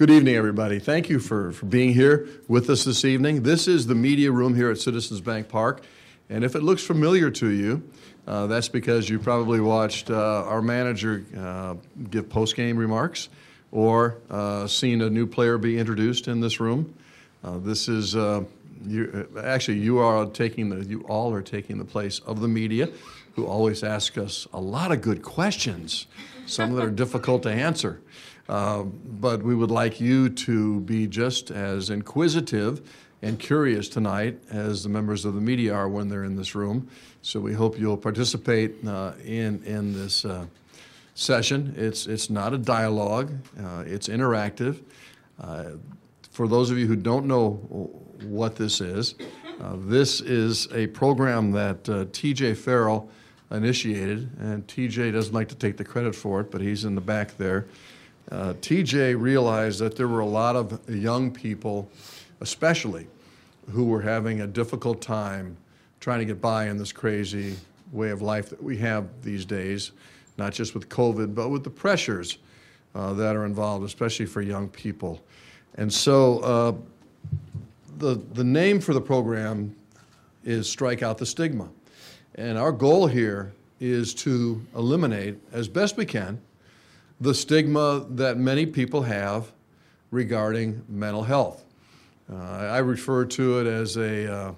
Good evening, everybody. Thank you for, for being here with us this evening. This is the media room here at Citizens Bank Park. And if it looks familiar to you, uh, that's because you probably watched uh, our manager uh, give post game remarks or uh, seen a new player be introduced in this room. Uh, this is uh, you, actually you are taking the you all are taking the place of the media, who always ask us a lot of good questions, some that are difficult to answer. Uh, but we would like you to be just as inquisitive and curious tonight as the members of the media are when they're in this room. So we hope you'll participate uh, in in this uh, session. It's it's not a dialogue. Uh, it's interactive. Uh, for those of you who don't know what this is, this is a program that T.J. Farrell initiated, and TJ doesn't like to take the credit for it, but he's in the back there. Uh, TJ realized that there were a lot of young people, especially, who were having a difficult time trying to get by in this crazy way of life that we have these days, not just with COVID, but with the pressures uh, that are involved, especially for young people. And so uh, the, the name for the program is Strike Out the Stigma. And our goal here is to eliminate, as best we can, the stigma that many people have regarding mental health. Uh, I refer to it as a uh,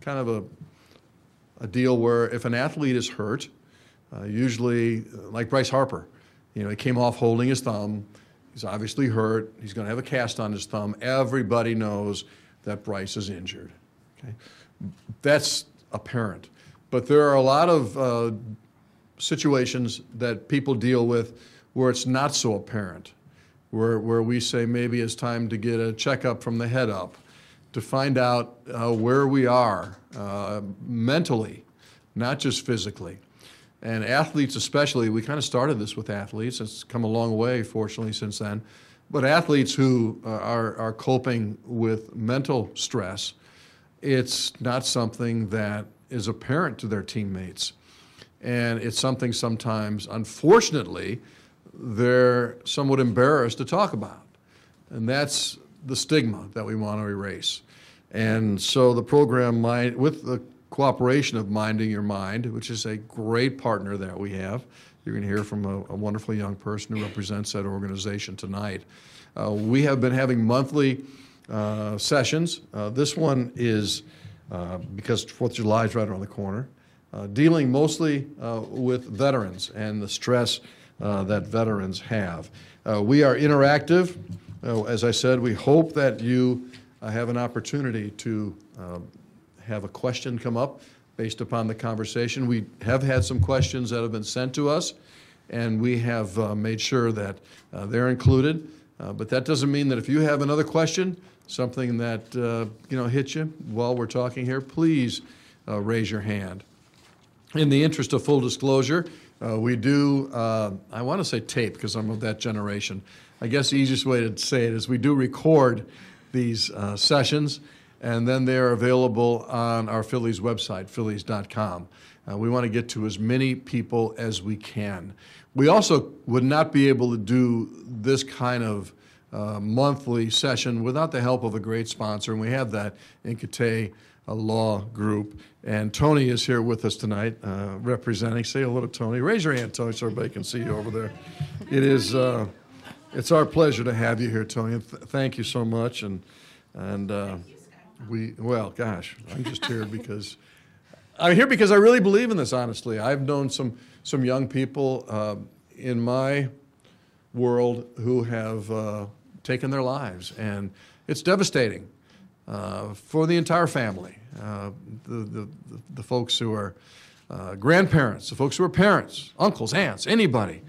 kind of a, a deal where if an athlete is hurt, uh, usually uh, like Bryce Harper, you know, he came off holding his thumb. He's obviously hurt. He's going to have a cast on his thumb. Everybody knows that Bryce is injured. Okay? That's apparent. But there are a lot of uh, situations that people deal with where it's not so apparent, where, where we say maybe it's time to get a checkup from the head up to find out uh, where we are uh, mentally, not just physically. And athletes, especially, we kind of started this with athletes. It's come a long way, fortunately, since then. But athletes who uh, are, are coping with mental stress, it's not something that is apparent to their teammates. And it's something sometimes, unfortunately, they're somewhat embarrassed to talk about. And that's the stigma that we want to erase. And so the program, with the cooperation of Minding Your Mind, which is a great partner that we have, you're going to hear from a, a wonderful young person who represents that organization tonight. Uh, we have been having monthly uh, sessions. Uh, this one is uh, because Fourth of July is right around the corner, uh, dealing mostly uh, with veterans and the stress that veterans have. we are interactive. as I said, we hope that you have an opportunity to have a question come up based upon the conversation. We have had some questions that have been sent to us, and we have uh, made sure that uh, they're included. Uh, but that doesn't mean that if you have another question, something that uh, you know hits you while we're talking here, please uh, raise your hand. In the interest of full disclosure, uh, we do. Uh, I want to say tape because I'm of that generation. I guess the easiest way to say it is we do record these uh, sessions, and then they are available on our Phillies website, phillies.com. Uh, we want to get to as many people as we can. We also would not be able to do this kind of uh, monthly session without the help of a great sponsor, and we have that in Kate Law Group. And Tony is here with us tonight, uh, representing. Say hello to Tony. Raise your hand, Tony, so everybody can see you over there. It is. Uh, it's our pleasure to have you here, Tony. Th- thank you so much. And and uh, we well, gosh, I'm just here because I'm here because I really believe in this. Honestly, I've known some some young people uh, in my world who have uh, taken their lives, and it's devastating uh, for the entire family. Uh, the, the, the, folks who are uh, grandparents, the folks who are parents, uncles, aunts, anybody.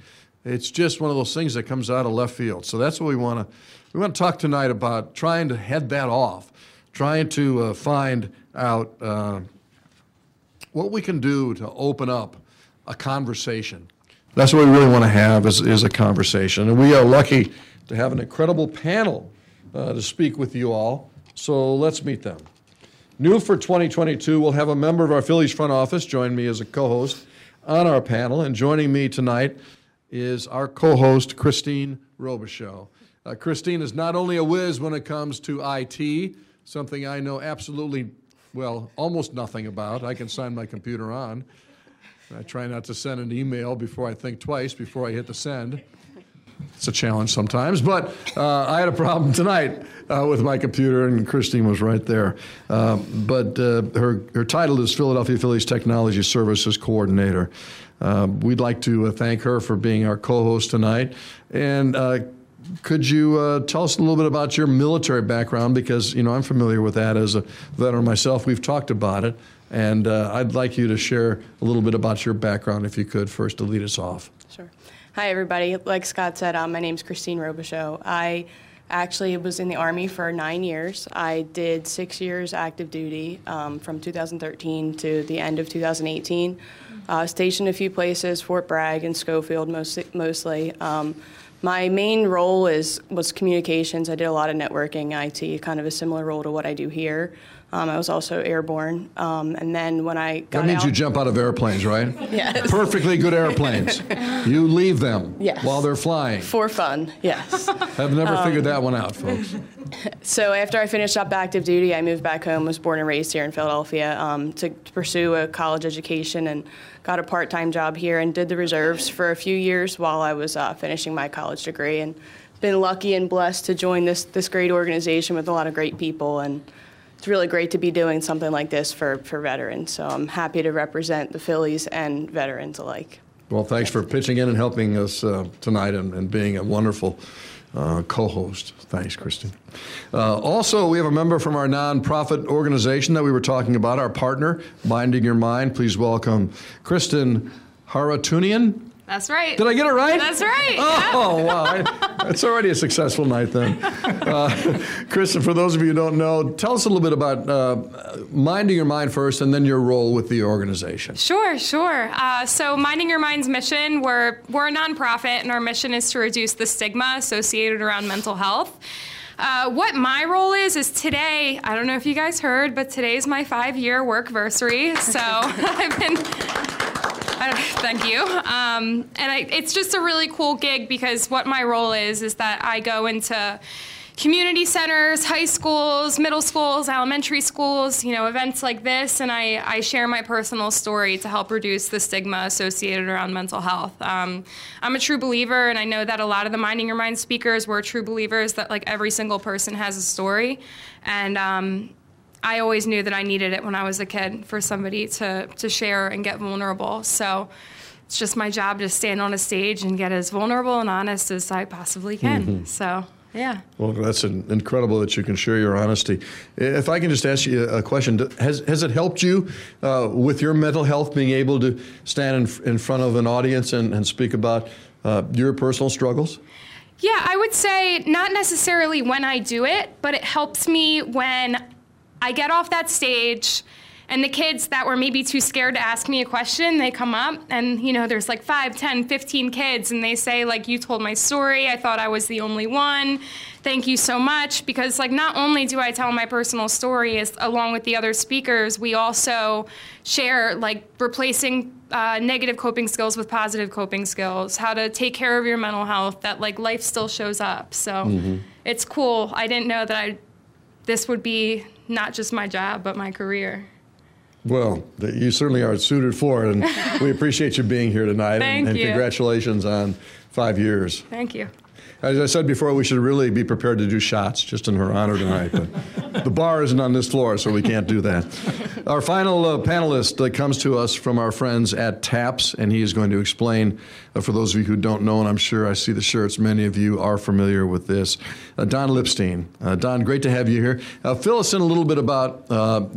It's just one of those things that comes out of left field. So that's what we want to we want to talk tonight about trying to head that off, trying to uh, find out uh, what we can do to open up a conversation. That's what we really want to have is, is a conversation. And we are lucky to have an incredible panel to speak with you all. So let's meet them. New for 2022, we'll have a member of our Phillies front office join me as a co host on our panel. And joining me tonight is our co host, Kristine Robicheaux. Uh, Kristine is not only a whiz when it comes to IT, something I know absolutely, well, almost nothing about. I can sign my computer on. I try not to send an email before I think twice before I hit the send. It's a challenge sometimes, but uh, I had a problem tonight uh, with my computer, and Kristine was right there. Uh, but uh, her, her title is Philadelphia Phillies Technology Services Coordinator. Uh, we'd like to uh, thank her for being our co host tonight. And could you tell us a little bit about your military background? Because, you know, I'm familiar with that as a veteran myself. We've talked about it. And I'd like you to share a little bit about your background, if you could, first to lead us off. Sure. Hi, everybody. Like Scott said, um, my name is Kristine Robicheaux. I actually was in the Army for nine years. I did six years active duty um, from 2013 to the end of 2018. Uh, stationed a few places, Fort Bragg and Schofield most, mostly. Um, my main role is was communications. I did a lot of networking, IT, kind of a similar role to what I do here. Um, I was also airborne. Um, and then when I got That means out, you jump out of airplanes, right? Yes. Perfectly good airplanes. you leave them Yes. while they're flying. for fun, yes. I've never figured that one out, folks. So after I finished up active duty, I moved back home. Was born and raised here in Philadelphia um, to, to pursue a college education and got a part-time job here and did the reserves for a few years while I was uh, finishing my college degree and been lucky and blessed to join this this great organization with a lot of great people and it's really great to be doing something like this for, for veterans. So I'm happy to represent the Phillies and veterans alike. Well, thanks for pitching in and helping us uh, tonight and, and, being a wonderful uh, co host. Thanks, Kristen. Uh, also, we have a member from our nonprofit organization that we were talking about, our partner, Minding Your Mind. Please welcome Kristen Harootunian. That's right. Did I get it right? That's right. Oh, yeah. wow. I, it's already a successful night then. Uh, Kristen, for those of you who don't know, tell us a little bit about uh, Minding Your Mind first and then your role with the organization. Sure, sure. Uh, so, Minding Your Mind's mission, we're, we're a nonprofit, and our mission is to reduce the stigma associated around mental health. Uh, what my role is is today. I don't know if you guys heard, but today is my five-year work anniversary. So I've been Thank you. Um, and I, it's just a really cool gig because what my role is is that I go into community centers, high schools, middle schools, elementary schools, you know, events like this, and I, I share my personal story to help reduce the stigma associated around mental health. Um, I'm a true believer, and I know that a lot of the Minding Your Mind speakers were true believers that like every single person has a story, and um, I always knew that I needed it when I was a kid for somebody to, to share and get vulnerable. So it's just my job to stand on a stage and get as vulnerable and honest as I possibly can. Mm-hmm. So, yeah. Well, that's incredible that you can share your honesty. If I can just ask you a question, has, has it helped you uh, with your mental health being able to stand in, in front of an audience and, and speak about uh, your personal struggles? Yeah, I would say not necessarily when I do it, but it helps me when I get off that stage and the kids that were maybe too scared to ask me a question they come up and you know there's like 5 10 15 kids and they say like you told my story. I thought i was the only one. Thank you so much. Because like not only do i tell my personal story as, along with the other speakers we also share like replacing uh, negative coping skills with positive coping skills how to take care of your mental health that like life still shows up. So mm-hmm. it's cool. I didn't know that i this would be not just my job, but my career. Well, you certainly are suited for it, and we appreciate you being here tonight. Thank and, and you. congratulations on five years. Thank you. As I said before, we should really be prepared to do shots just in her honor tonight. But the bar isn't on this floor, so we can't do that. Our final uh, panelist uh, comes to us from our friends at TAPS, and he is going to explain, uh, for those of you who don't know, and I'm sure I see the shirts, many of you are familiar with this. Uh, Don Lipstein. Uh, Don, great to have you here. Uh, fill us in a little bit about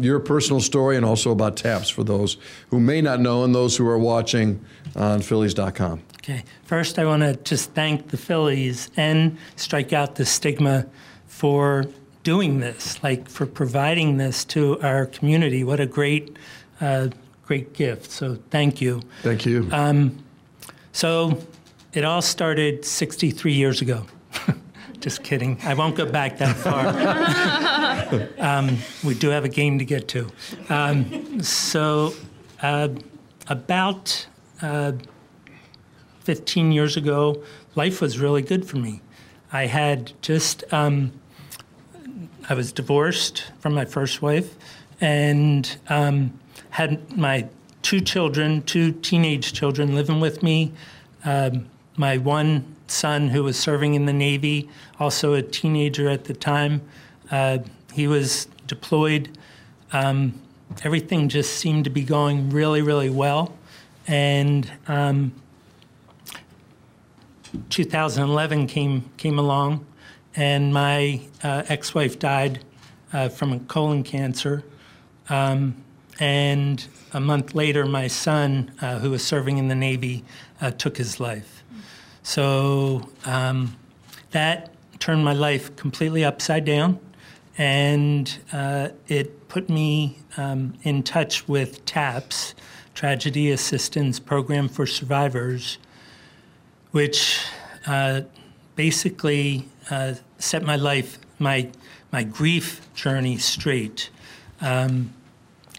your personal story and also about TAPS for those who may not know and those who are watching on Phillies.com. Okay. First, I want to just thank the Phillies and strike out the stigma for doing this, like for providing this to our community. What a great, uh, great gift. So thank you. Thank you. Um, so it all started 63 years ago. Just kidding. I won't go back that far. um, we do have a game to get to. Um, so, uh, about uh, 15 years ago, life was really good for me. I had just, um, I was divorced from my first wife and um, had my two children, two teenage children living with me. Um, my one son, who was serving in the Navy, also a teenager at the time, uh, he was deployed. Um, everything just seemed to be going really, really well. And um, 2011 came came along, and my uh, ex-wife died uh, from colon cancer. Um, and a month later, my son, uh, who was serving in the Navy, uh, took his life. So um, that turned my life completely upside down, and uh, it put me um, in touch with TAPS, Tragedy Assistance Program for Survivors, which uh, basically uh, set my life, my my grief journey straight. Um,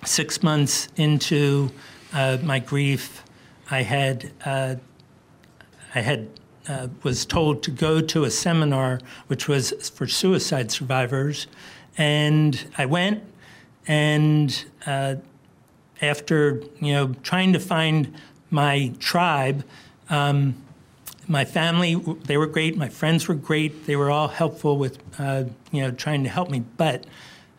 six months into uh, my grief, I had uh, I had uh, was told to go to a seminar which was for suicide survivors, and I went, and uh, after you know trying to find my tribe. Um, my family, they were great. My friends were great. They were all helpful with, uh, you know, trying to help me. But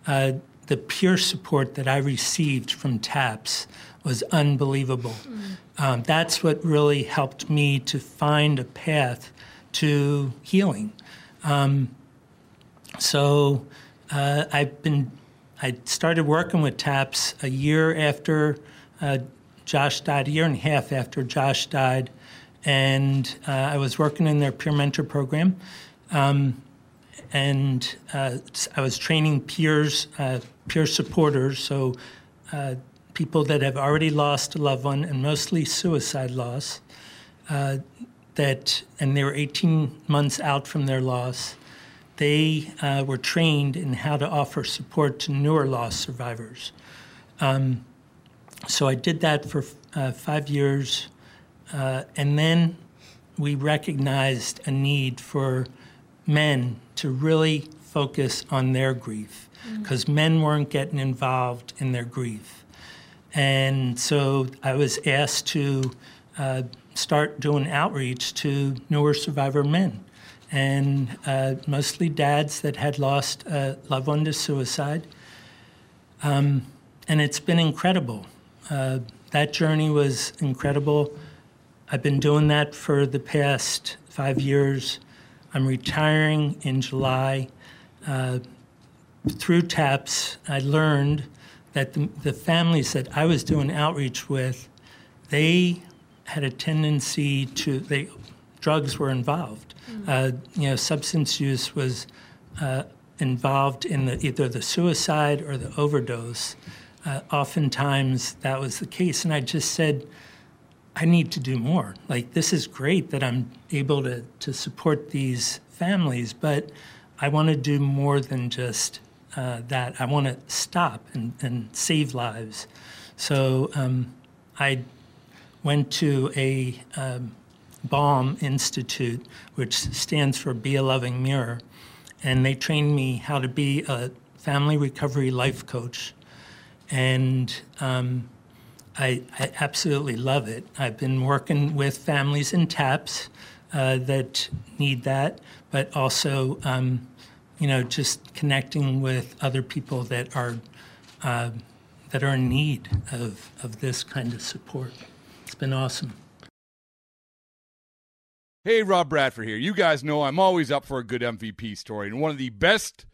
uh, the pure support that I received from TAPS was unbelievable. Mm. Um, that's what really helped me to find a path to healing. Um, so uh, I've been, I started working with TAPS a year after uh, Josh died, a year and a half after Josh died and uh, I was working in their peer mentor program. Um, and uh, I was training peers, uh, peer supporters, so uh, people that have already lost a loved one, and mostly suicide loss. Uh, that and they were 18 months out from their loss. They uh, were trained in how to offer support to newer loss survivors. Um, so I did that for five years. Uh, and then we recognized a need for men to really focus on their grief because mm-hmm. men weren't getting involved in their grief. And so I was asked to uh, start doing outreach to newer survivor men, and uh, mostly dads that had lost a loved one to suicide. Um, and it's been incredible. Uh, that journey was incredible. I've been doing that for the past five years. I'm retiring in July. Uh, through TAPS, I learned that the, the, families that I was doing outreach with, they had a tendency to, they, drugs were involved. Mm-hmm. Uh, you know, substance use was uh, involved in the, either the suicide or the overdose. Uh, oftentimes that was the case. And I just said, I need to do more. Like, this is great that I'm able to, to support these families, but I want to do more than just uh, that. I want to stop and, and save lives. So um, I went to a um, BALM Institute, which stands for Be a Loving Mirror, and they trained me how to be a family recovery life coach. And um, I, I, absolutely love it. I've been working with families in TAPS uh, that need that, but also, um, you know, just connecting with other people that are uh, that are in need of of this kind of support. It's been awesome. Hey, Rob Bradford here. You guys know I'm always up for a good MVP story, and one of the best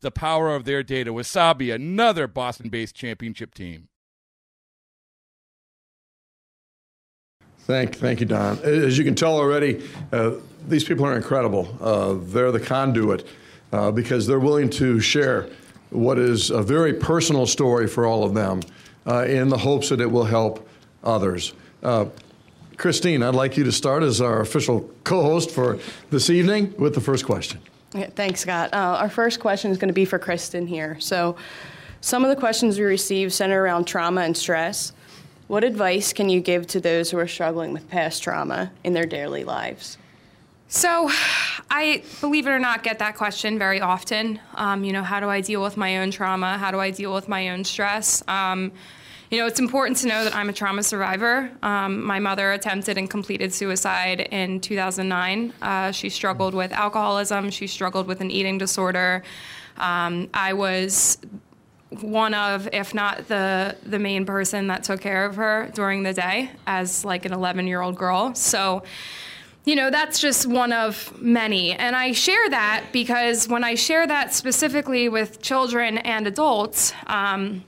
the power of their data. Wasabi, another Boston based championship team. Thank, thank you, Don. As you can tell already, uh, these people are incredible. Uh, they're the conduit uh, because they're willing to share what is a very personal story for all of them uh, in the hopes that it will help others. Uh, Kristine, I'd like you to start as our official co host for this evening with the first question. Thanks, Scott. Uh, our first question is going to be for Kristen here. So, some of the questions we receive center around trauma and stress. What advice can you give to those who are struggling with past trauma in their daily lives? So, I believe it or not get that question very often. Um, you know, how do I deal with my own trauma? How do I deal with my own stress? Um, you know, it's important to know that I'm a trauma survivor. Um, my mother attempted and completed suicide in 2009. Uh, she struggled with alcoholism. She struggled with an eating disorder. Um, I was one of, if not the the main person that took care of her during the day as like an 11 year old girl. So you know, that's just one of many. And I share that because when I share that specifically with children and adults, um,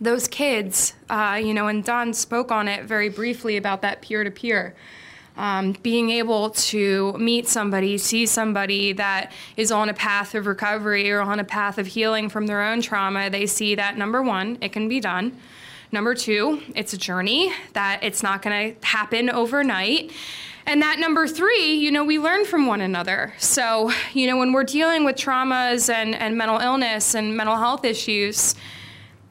those kids, uh, you know, and Don spoke on it very briefly about that peer to peer. being able to meet somebody, see somebody that is on a path of recovery or on a path of healing from their own trauma, they see that number one, it can be done. Number two, it's a journey, that it's not to happen overnight. And that number three, you know, we learn from one another. So, you know, when we're dealing with traumas and, and mental illness and mental health issues,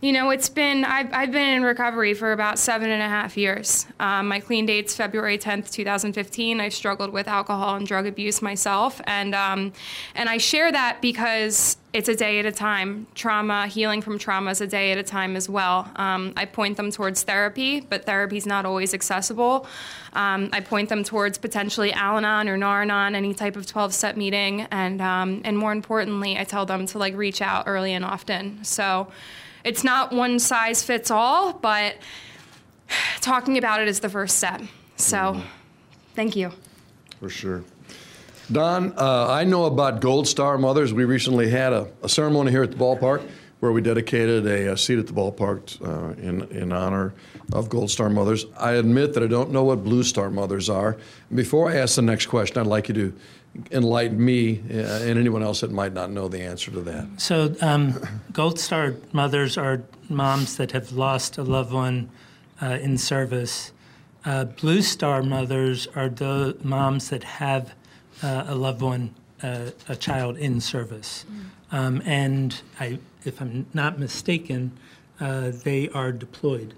you know, it's been, I've, I've been in recovery for about seven and a half years. Um, my clean date's February 10th, 2015. I've struggled with alcohol and drug abuse myself. And, um, and I share that because it's a day at a time. Trauma, healing from trauma is a day at a time as well. Um, I point them towards therapy, but therapy's not always accessible. Um, I point them towards potentially Al Anon or Nar-Anon, any type of 12 step meeting. And, um, and more importantly, I tell them to like reach out early and often. So, it's not one size fits all, but talking about it is the first step. So, mm-hmm. thank you. For sure. Don, uh, I know about Gold Star Mothers. We recently had a, a ceremony here at the ballpark where we dedicated a, a seat at the ballpark uh, in, in honor of Gold Star Mothers. I admit that I don't know what Blue Star Mothers are. Before I ask the next question, I'd like you to enlighten me uh, and anyone else that might not know the answer to that. So, um, Gold Star mothers are moms that have lost a loved one uh, in service. Uh, Blue Star mothers are the moms that have uh, a loved one, uh, a child in service. Um, and I, if I'm not mistaken, uh, they are deployed.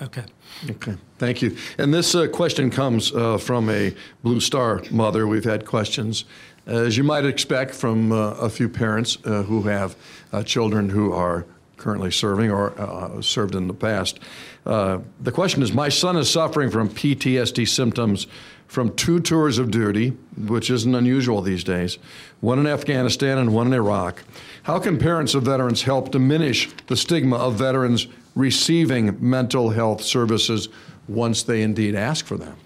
Okay. Okay, thank you. And this uh, question comes uh, from a Blue Star mother. We've had questions, as you might expect, from uh, a few parents uh, who have uh, children who are currently serving or uh, served in the past. the question is My son is suffering from PTSD symptoms from two tours of duty, which isn't unusual these days, one in Afghanistan and one in Iraq. How can parents of veterans help diminish the stigma of veterans receiving mental health services once they indeed ask for them?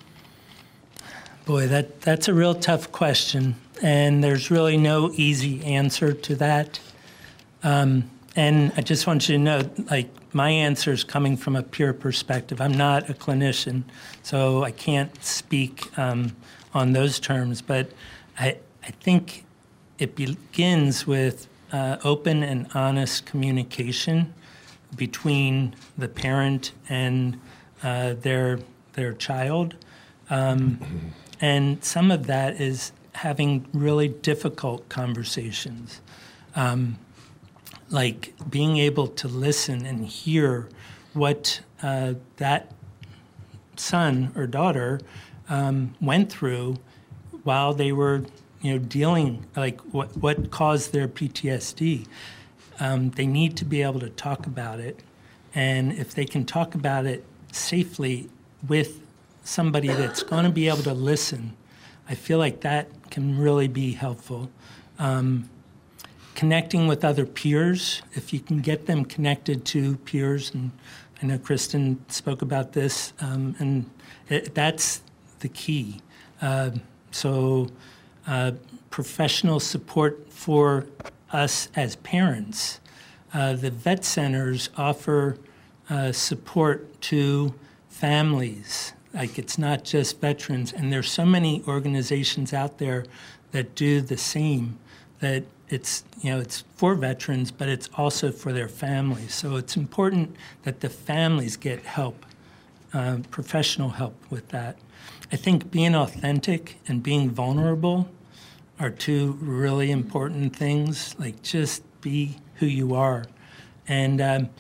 Boy, that, that's a real tough question, and there's really no easy answer to that. Um, and I just want you to know, like, my answer is coming from a pure perspective. I'm not a clinician, so I can't speak um, on those terms, but I, I think it begins with uh, open and honest communication between the parent and uh, their their child, um, and some of that is having really difficult conversations, um, like being able to listen and hear what uh, that son or daughter um, went through while they were you know dealing like what what caused their PTSD um, they need to be able to talk about it. And if they can talk about it safely with somebody that's going to be able to listen, I feel like that can really be helpful. Um, connecting with other peers, if you can get them connected to peers, and I know Kristen spoke about this, um, and it, that's the key. Uh, so, uh, professional support for us as parents. Uh, the vet centers offer uh, support to families. Like it's not just veterans, and there's so many organizations out there that do the same. That it's you know it's for veterans, but it's also for their families. So it's important that the families get help, uh, professional help with that. I think being authentic and being vulnerable are two really important things. Like just be who you are. And um,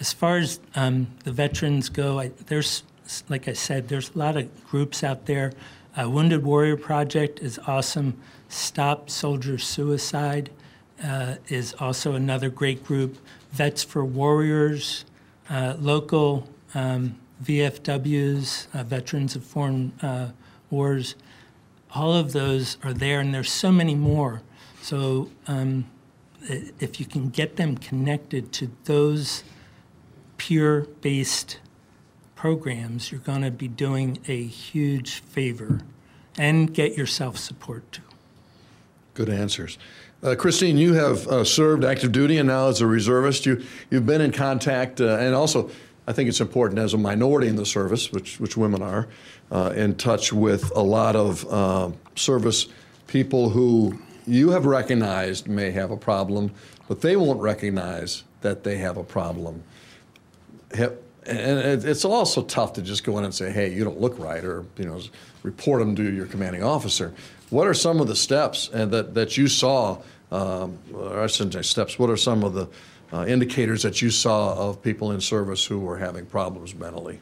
as far as um, the veterans go, I, there's like I said, there's a lot of groups out there. Uh, Wounded Warrior Project is awesome. Stop Soldier Suicide uh, is also another great group. Vets for Warriors, uh, local um, VFWs, uh, Veterans of Foreign uh, Wars, all of those are there, and there's so many more. So um, if you can get them connected to those peer-based programs, you're going to be doing a huge favor, and get yourself support too. Good answers. Uh, Kristine, you have uh, served active duty and now as a reservist. You, you've been in contact, uh, and also, I think it's important as a minority in the service, which, which women are, uh, in touch with a lot of uh, service people who you have recognized may have a problem, but they won't recognize that they have a problem. and it's also tough to just go in and say, "Hey, you don't look right," or you know, report them to your commanding officer. What are some of the steps that that you saw? Um, or I shouldn't say steps. What are some of the uh, indicators that you saw of people in service who were having problems mentally?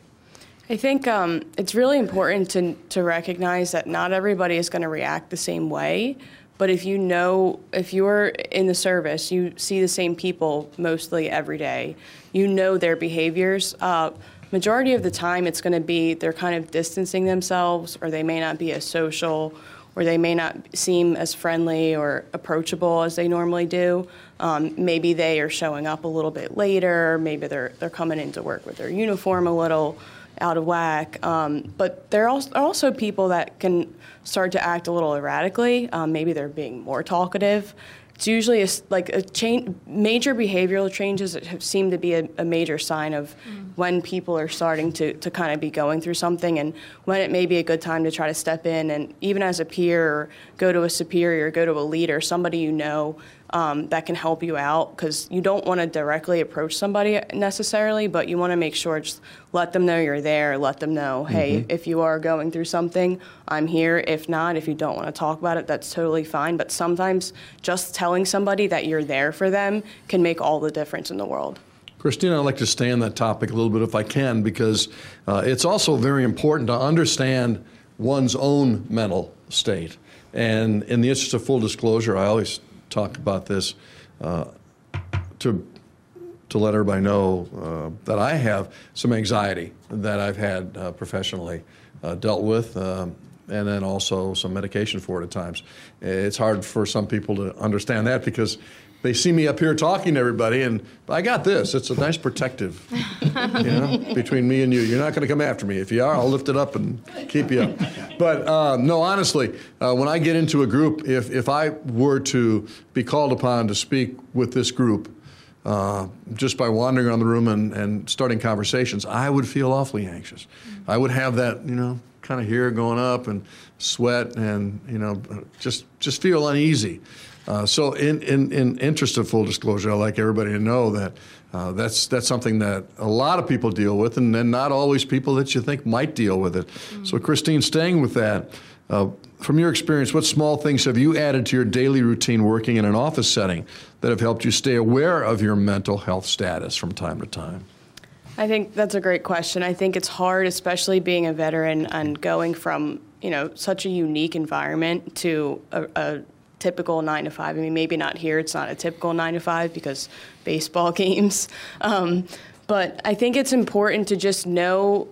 I think um, it's really important to, to recognize that not everybody is going to react the same way. But if you know, if you're in the service, you see the same people mostly every day, you know their behaviors. Uh, majority of the time, it's going to be they're kind of distancing themselves, or they may not be as social, or they may not seem as friendly or approachable as they normally do. Um, maybe they are showing up a little bit later. Maybe they're they're coming into work with their uniform a little out of whack. Um, but there are also people that can start to act a little erratically. Um, maybe they're being more talkative. It's usually a, like a change, major behavioral changes that have seemed to be a, a major sign of mm. when people are starting to, to kind of be going through something and when it may be a good time to try to step in and even as a peer or go to a superior, go to a leader, somebody you know um, that can help you out because you don't want to directly approach somebody necessarily, but you want to make sure just let them know you're there. Let them know, hey, mm-hmm. if you are going through something, I'm here. If not, if you don't want to talk about it, that's totally fine. But sometimes just telling somebody that you're there for them can make all the difference in the world. Christina, I'd like to stay on that topic a little bit if I can, because uh, it's also very important to understand one's own mental state. And in the interest of full disclosure, I always talk about this uh, to to let everybody know uh, that I have some anxiety that I've had uh, professionally uh, dealt with, um, and then also some medication for it at times. It's hard for some people to understand that because they see me up here talking to everybody, and I got this. It's a nice protective, you know, between me and you. You're not going to come after me. If you are, I'll lift it up and keep you up. But uh, no, honestly, uh, when I get into a group, if if I were to be called upon to speak with this group, uh, just by wandering around the room and, and starting conversations, I would feel awfully anxious. I would have that, you know, kind of hair going up and sweat and you know just just feel uneasy. Uh, so, in, in, in interest of full disclosure, I'd like everybody to know that uh, that's that's something that a lot of people deal with, and then not always people that you think might deal with it. Mm-hmm. So, Kristine, staying with that, uh, from your experience, what small things have you added to your daily routine working in an office setting that have helped you stay aware of your mental health status from time to time? I think that's a great question. I think it's hard, especially being a veteran and going from you know such a unique environment to a, a typical nine to five. I mean, maybe not here, it's not a typical nine to five because baseball games. Um, but I think it's important to just know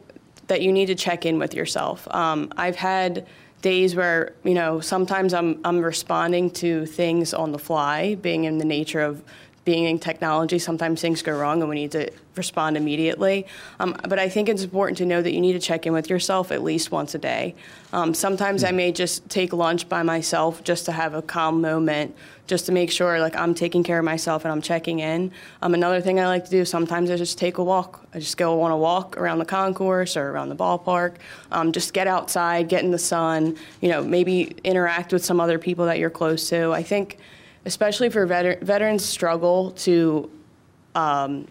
that you need to check in with yourself. Um, I've had days where, you know, sometimes I'm, I'm responding to things on the fly, being in the nature of being in technology, sometimes things go wrong and we need to respond immediately. Um, but I think it's important to know that you need to check in with yourself at least once a day. Um, sometimes I may just take lunch by myself just to have a calm moment, just to make sure like I'm taking care of myself and I'm checking in. Um, another thing I like to do sometimes is just take a walk. I just go on a walk around the concourse or around the ballpark. Um, just get outside, get in the sun. You know, maybe interact with some other people that you're close to. I think especially for veter- veterans struggle to um,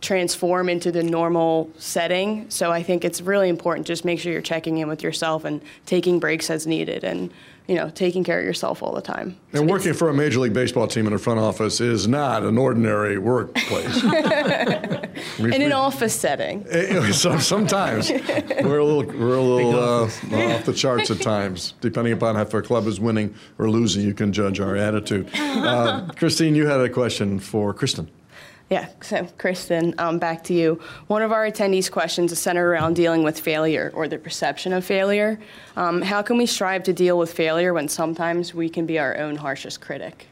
transform into the normal setting. So I think it's really important just make sure you're checking in with yourself and taking breaks as needed and you know taking care of yourself all the time. And working for a major league baseball team in a front office is not an ordinary workplace. in an office setting. so sometimes we're a little we're a little uh, off the charts at times, depending upon if our club is winning or losing. You can judge our attitude. Uh, Kristine, you had a question for Kristen. Yeah, so Kristen, um, back to you. One of our attendees' questions is centered around dealing with failure or the perception of failure. Um, how can we strive to deal with failure when sometimes we can be our own harshest critic?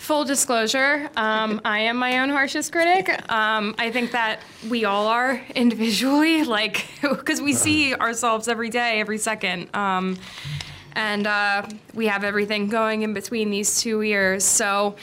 Full disclosure, um, I am my own harshest critic. Um, I think that we all are individually, like, because we see ourselves every day, every second. Um, and uh, we have everything going in between these two ears. So,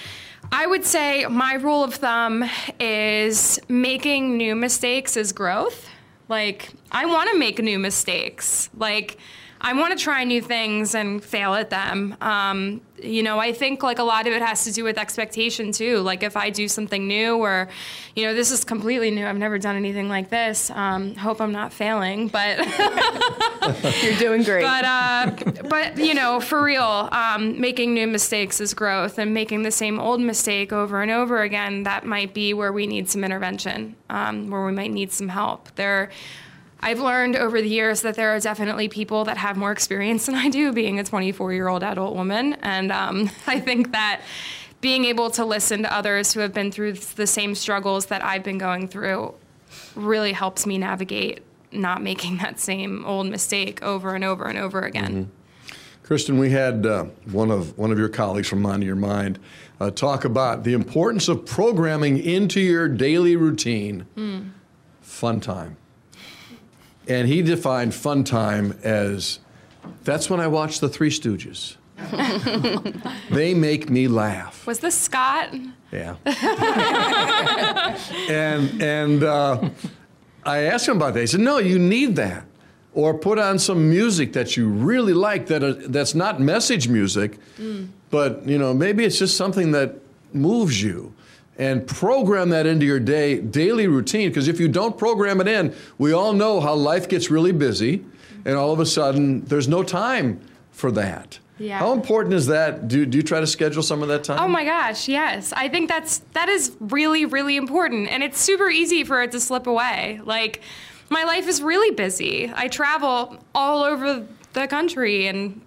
I would say my rule of thumb is making new mistakes is growth. Like, I want to make new mistakes. Like, I want to try new things and fail at them. Um, you know, I think like a lot of it has to do with expectation too. Like if I do something new or, you know, this is completely new. I've never done anything like this. Um, hope I'm not failing, but you're doing great. But uh, but you know, for real, um, making new mistakes is growth, and making the same old mistake over and over again. That might be where we need some intervention, um, where we might need some help. There I've learned over the years that there are definitely people that have more experience than I do being a 24 year old adult woman. And um, I think that being able to listen to others who have been through the same struggles that I've been going through really helps me navigate not making that same old mistake over and over and over again. Mm-hmm. Kristen, we had uh, one of one of your colleagues from Mind Your Mind uh, talk about the importance of programming into your daily routine mm. fun time. And he defined fun time as that's when I watch The Three Stooges. they make me laugh. Was this Scott? Yeah. and and uh, I asked him about that. He said, "No, you need that, or put on some music that you really like that uh, that's not message music, mm. but you know maybe it's just something that moves you." And program that into your day daily routine because if you don't program it in we all know how life gets really busy and all of a sudden there's no time for that yeah. How important is that? Do, do you try to schedule some of that time? Oh my gosh, yes. I think that's that is really really important and it's super easy for it to slip away. Like my life is really busy. I travel all over the country and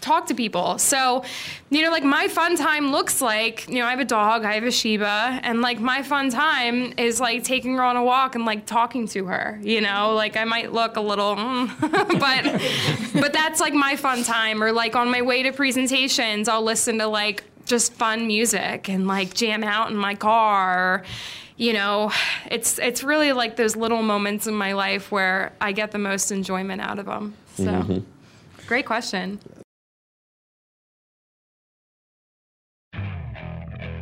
talk to people. So, you know, like my fun time looks like, you know, I have a dog, I have a Shiba, and like my fun time is like taking her on a walk and like talking to her, you know, like I might look a little, mm, but, but that's like my fun time. Or like on my way to presentations, I'll listen to like just fun music and like jam out in my car. You know, it's it's really like those little moments in my life where I get the most enjoyment out of them. So, mm-hmm. great question.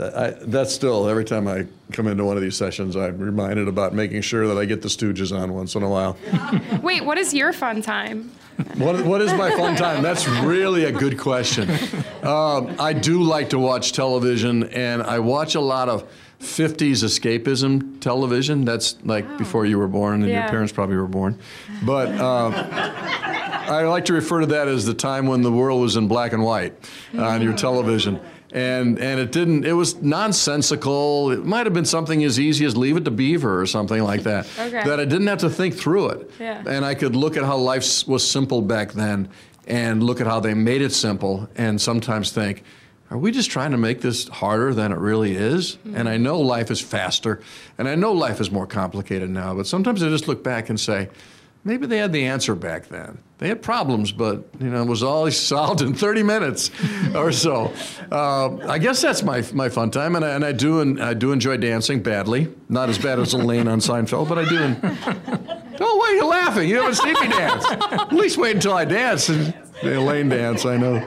I, that's still, every time I come into one of these sessions, I'm reminded about making sure that I get the Stooges on once in a while. Wait, what is your fun time? What, what is my fun time? That's really a good question. Um, I do like to watch television, and I watch a lot of 50s escapism television. That's like before you were born, and your parents probably were born. But um, I like to refer to that as the time when the world was in black and white on your television. And, and it didn't, it was nonsensical. It might have been something as easy as Leave It to Beaver or something like that. Okay. That I didn't have to think through it. Yeah. And I could look at how life was simple back then and look at how they made it simple and sometimes think, are we just trying to make this harder than it really is? Hmm. And I know life is faster and I know life is more complicated now, but sometimes I just look back and say, maybe they had the answer back then. They had problems, but you know, it was all solved in 30 minutes or so. Uh, I guess that's my my fun time, and I, and I do and I do enjoy dancing badly. Not as bad as Elaine on Seinfeld, but I do. Oh, why are you laughing? You haven't seen me dance. At least wait until I dance and the Elaine dance. I know.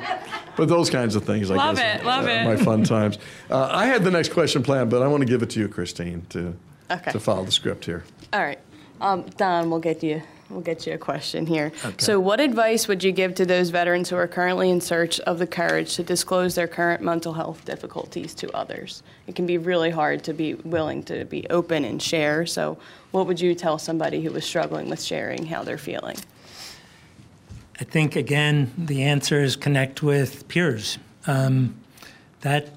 But those kinds of things, I Love guess, it, love are it. my fun times. Uh, I had the next question planned, but I want to give it to you, Kristine, to Okay. to follow the script here. All right. Um, Don, we'll get you. We'll get you a question here. So, what advice would you give to those veterans who are currently in search of the courage to disclose their current mental health difficulties to others? It can be really hard to be willing to be open and share. So, what would you tell somebody who was struggling with sharing how they're feeling? I think again the answer is connect with peers. Um, that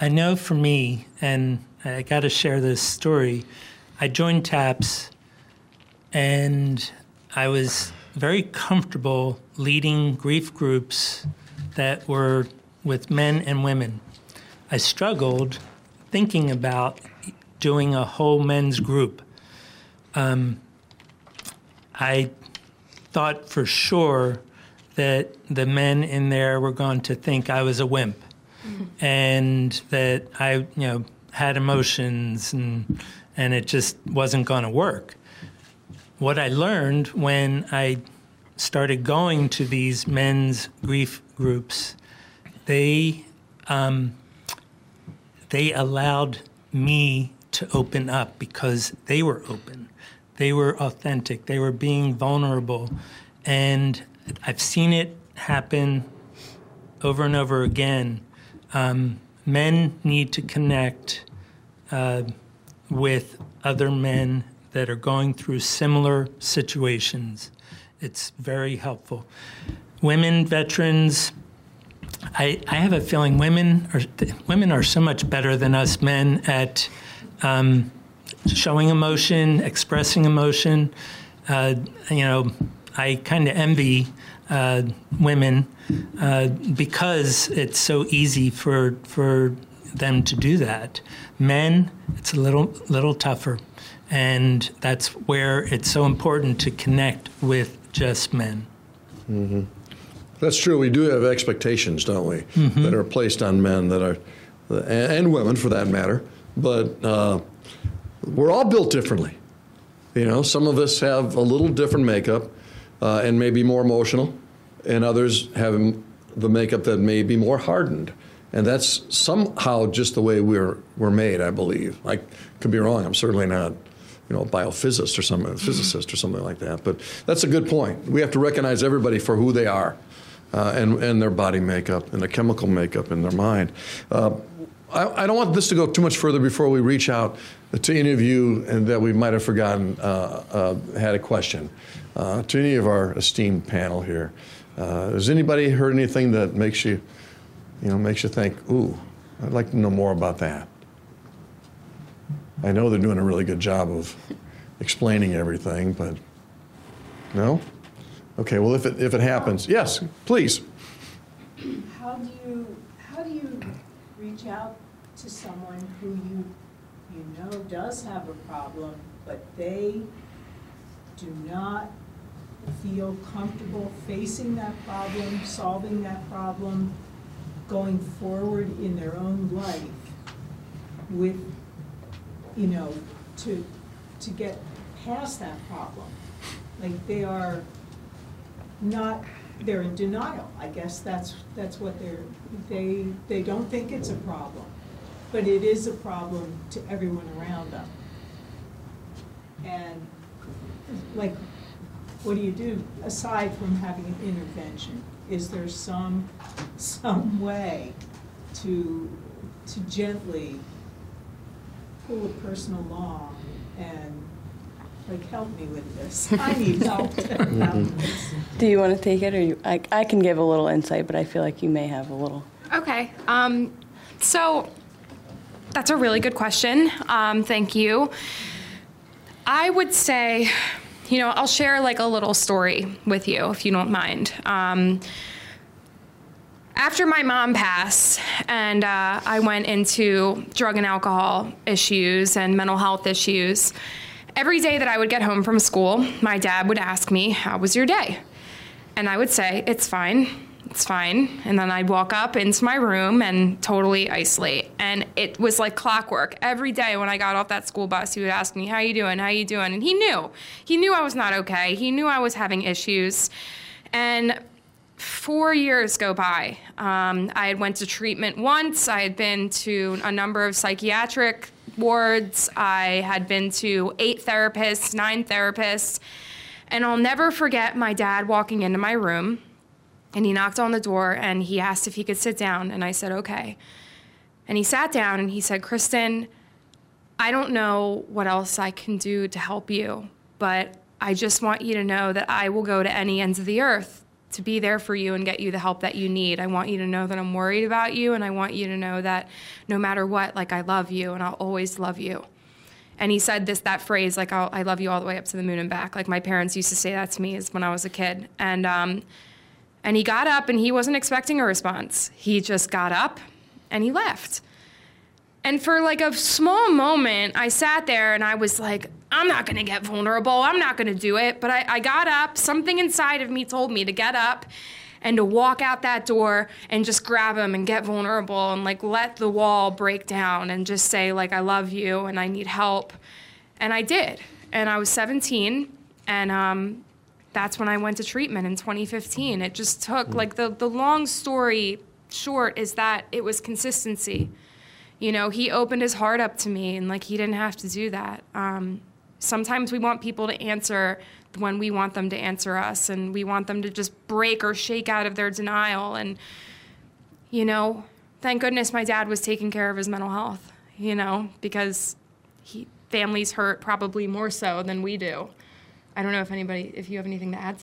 I know for me, and I got to share this story. I joined TAPS, and I was very comfortable leading grief groups that were with men and women. I struggled thinking about doing a whole men's group. Um, I thought for sure that the men in there were going to think I was a wimp and that I, you know, had emotions and and it just wasn't going to work. What I learned when I started going to these men's grief groups, they um, they allowed me to open up because they were open. They were authentic. They were being vulnerable. And I've seen it happen over and over again. Um, men need to connect uh, with other men that are going through similar situations. It's very helpful. Women, veterans, I, I have a feeling women are women are so much better than us men at um, showing emotion, expressing emotion. Uh, you know, I kind of envy uh, women uh, because it's so easy for for them to do that. Men, it's a little little tougher, and that's where it's so important to connect with just men. That's true. We do have expectations, don't we, that are placed on men that are, and, women for that matter. But uh, we're all built differently. You know, some of us have a little different makeup uh, and may be more emotional, and others have the makeup that may be more hardened. And that's somehow just the way we're we're made, I believe. I could be wrong. I'm certainly not, you know, a biophysicist or some physicist or something like that. But that's a good point. We have to recognize everybody for who they are, uh, and and their body makeup and their chemical makeup in their mind. Uh, I, I don't want this to go too much further before we reach out to any of you and that we might have forgotten uh, uh, had a question. Uh, to any of our esteemed panel here, uh, has anybody heard anything that makes you, you know, makes you think, ooh, I'd like to know more about that? I know they're doing a really good job of explaining everything, but no? Okay, well, if it, if it happens, yes, please. How do you, how do you reach out to someone who you, you know does have a problem, but they do not feel comfortable facing that problem, solving that problem, going forward in their own life with, you know, to, to get past that problem? Like they are not, they're in denial. I guess that's, that's what they're, they, they don't think it's a problem. but it is a problem to everyone around them. And, like, what do you do, aside from having an intervention? Is there some, some way to, to gently pull a personal law and, like, help me with this? I need help with this. Do you want to take it, or you? I, I can give a little insight, but I feel like you may have a little. Okay. Um, so that's a really good question. Um, thank you. I would say, you know, I'll share like a little story with you if you don't mind. Um, after my mom passed, and uh, I went into drug and alcohol issues and mental health issues, every day that I would get home from school, my dad would ask me, How was your day? And I would say, It's fine. It's fine. And then I'd walk up into my room and totally isolate. And it was like clockwork. Every day when I got off that school bus, he would ask me, How you doing? How you doing? And he knew. He knew I was not okay. He knew I was having issues. And four years go by. Um, I had went to treatment once. I had been to a number of psychiatric wards. I had been to eight therapists, nine therapists. And I'll never forget my dad walking into my room and he knocked on the door and he asked if he could sit down. And I said, okay. And he sat down and he said, Kristen, I don't know what else I can do to help you, but I just want you to know that I will go to any ends of the earth to be there for you and get you the help that you need. I want you to know that I'm worried about you and I want you to know that no matter what, like I love you and I'll always love you. And he said this that phrase like I love you all the way up to the moon and back. Like my parents used to say that to me as when I was a kid. And um, and he got up and he wasn't expecting a response. He just got up and he left. And for like a small moment, I sat there and I was like, I'm not gonna get vulnerable. I'm not gonna do it. But I, I got up. Something inside of me told me to get up and to walk out that door and just grab him and get vulnerable and like let the wall break down and just say, like, I love you and I need help. And I did. And I was 17. And um, that's when I went to treatment in 2015. It just took, like, the, the long story short is that it was consistency. You know, he opened his heart up to me, and, like, he didn't have to do that. Um, sometimes we want people to answer when we want them to answer us, and we want them to just break or shake out of their denial. And, you know, thank goodness my dad was taking care of his mental health, you know, because he, families hurt probably more so than we do. I don't know if anybody, if you have anything to add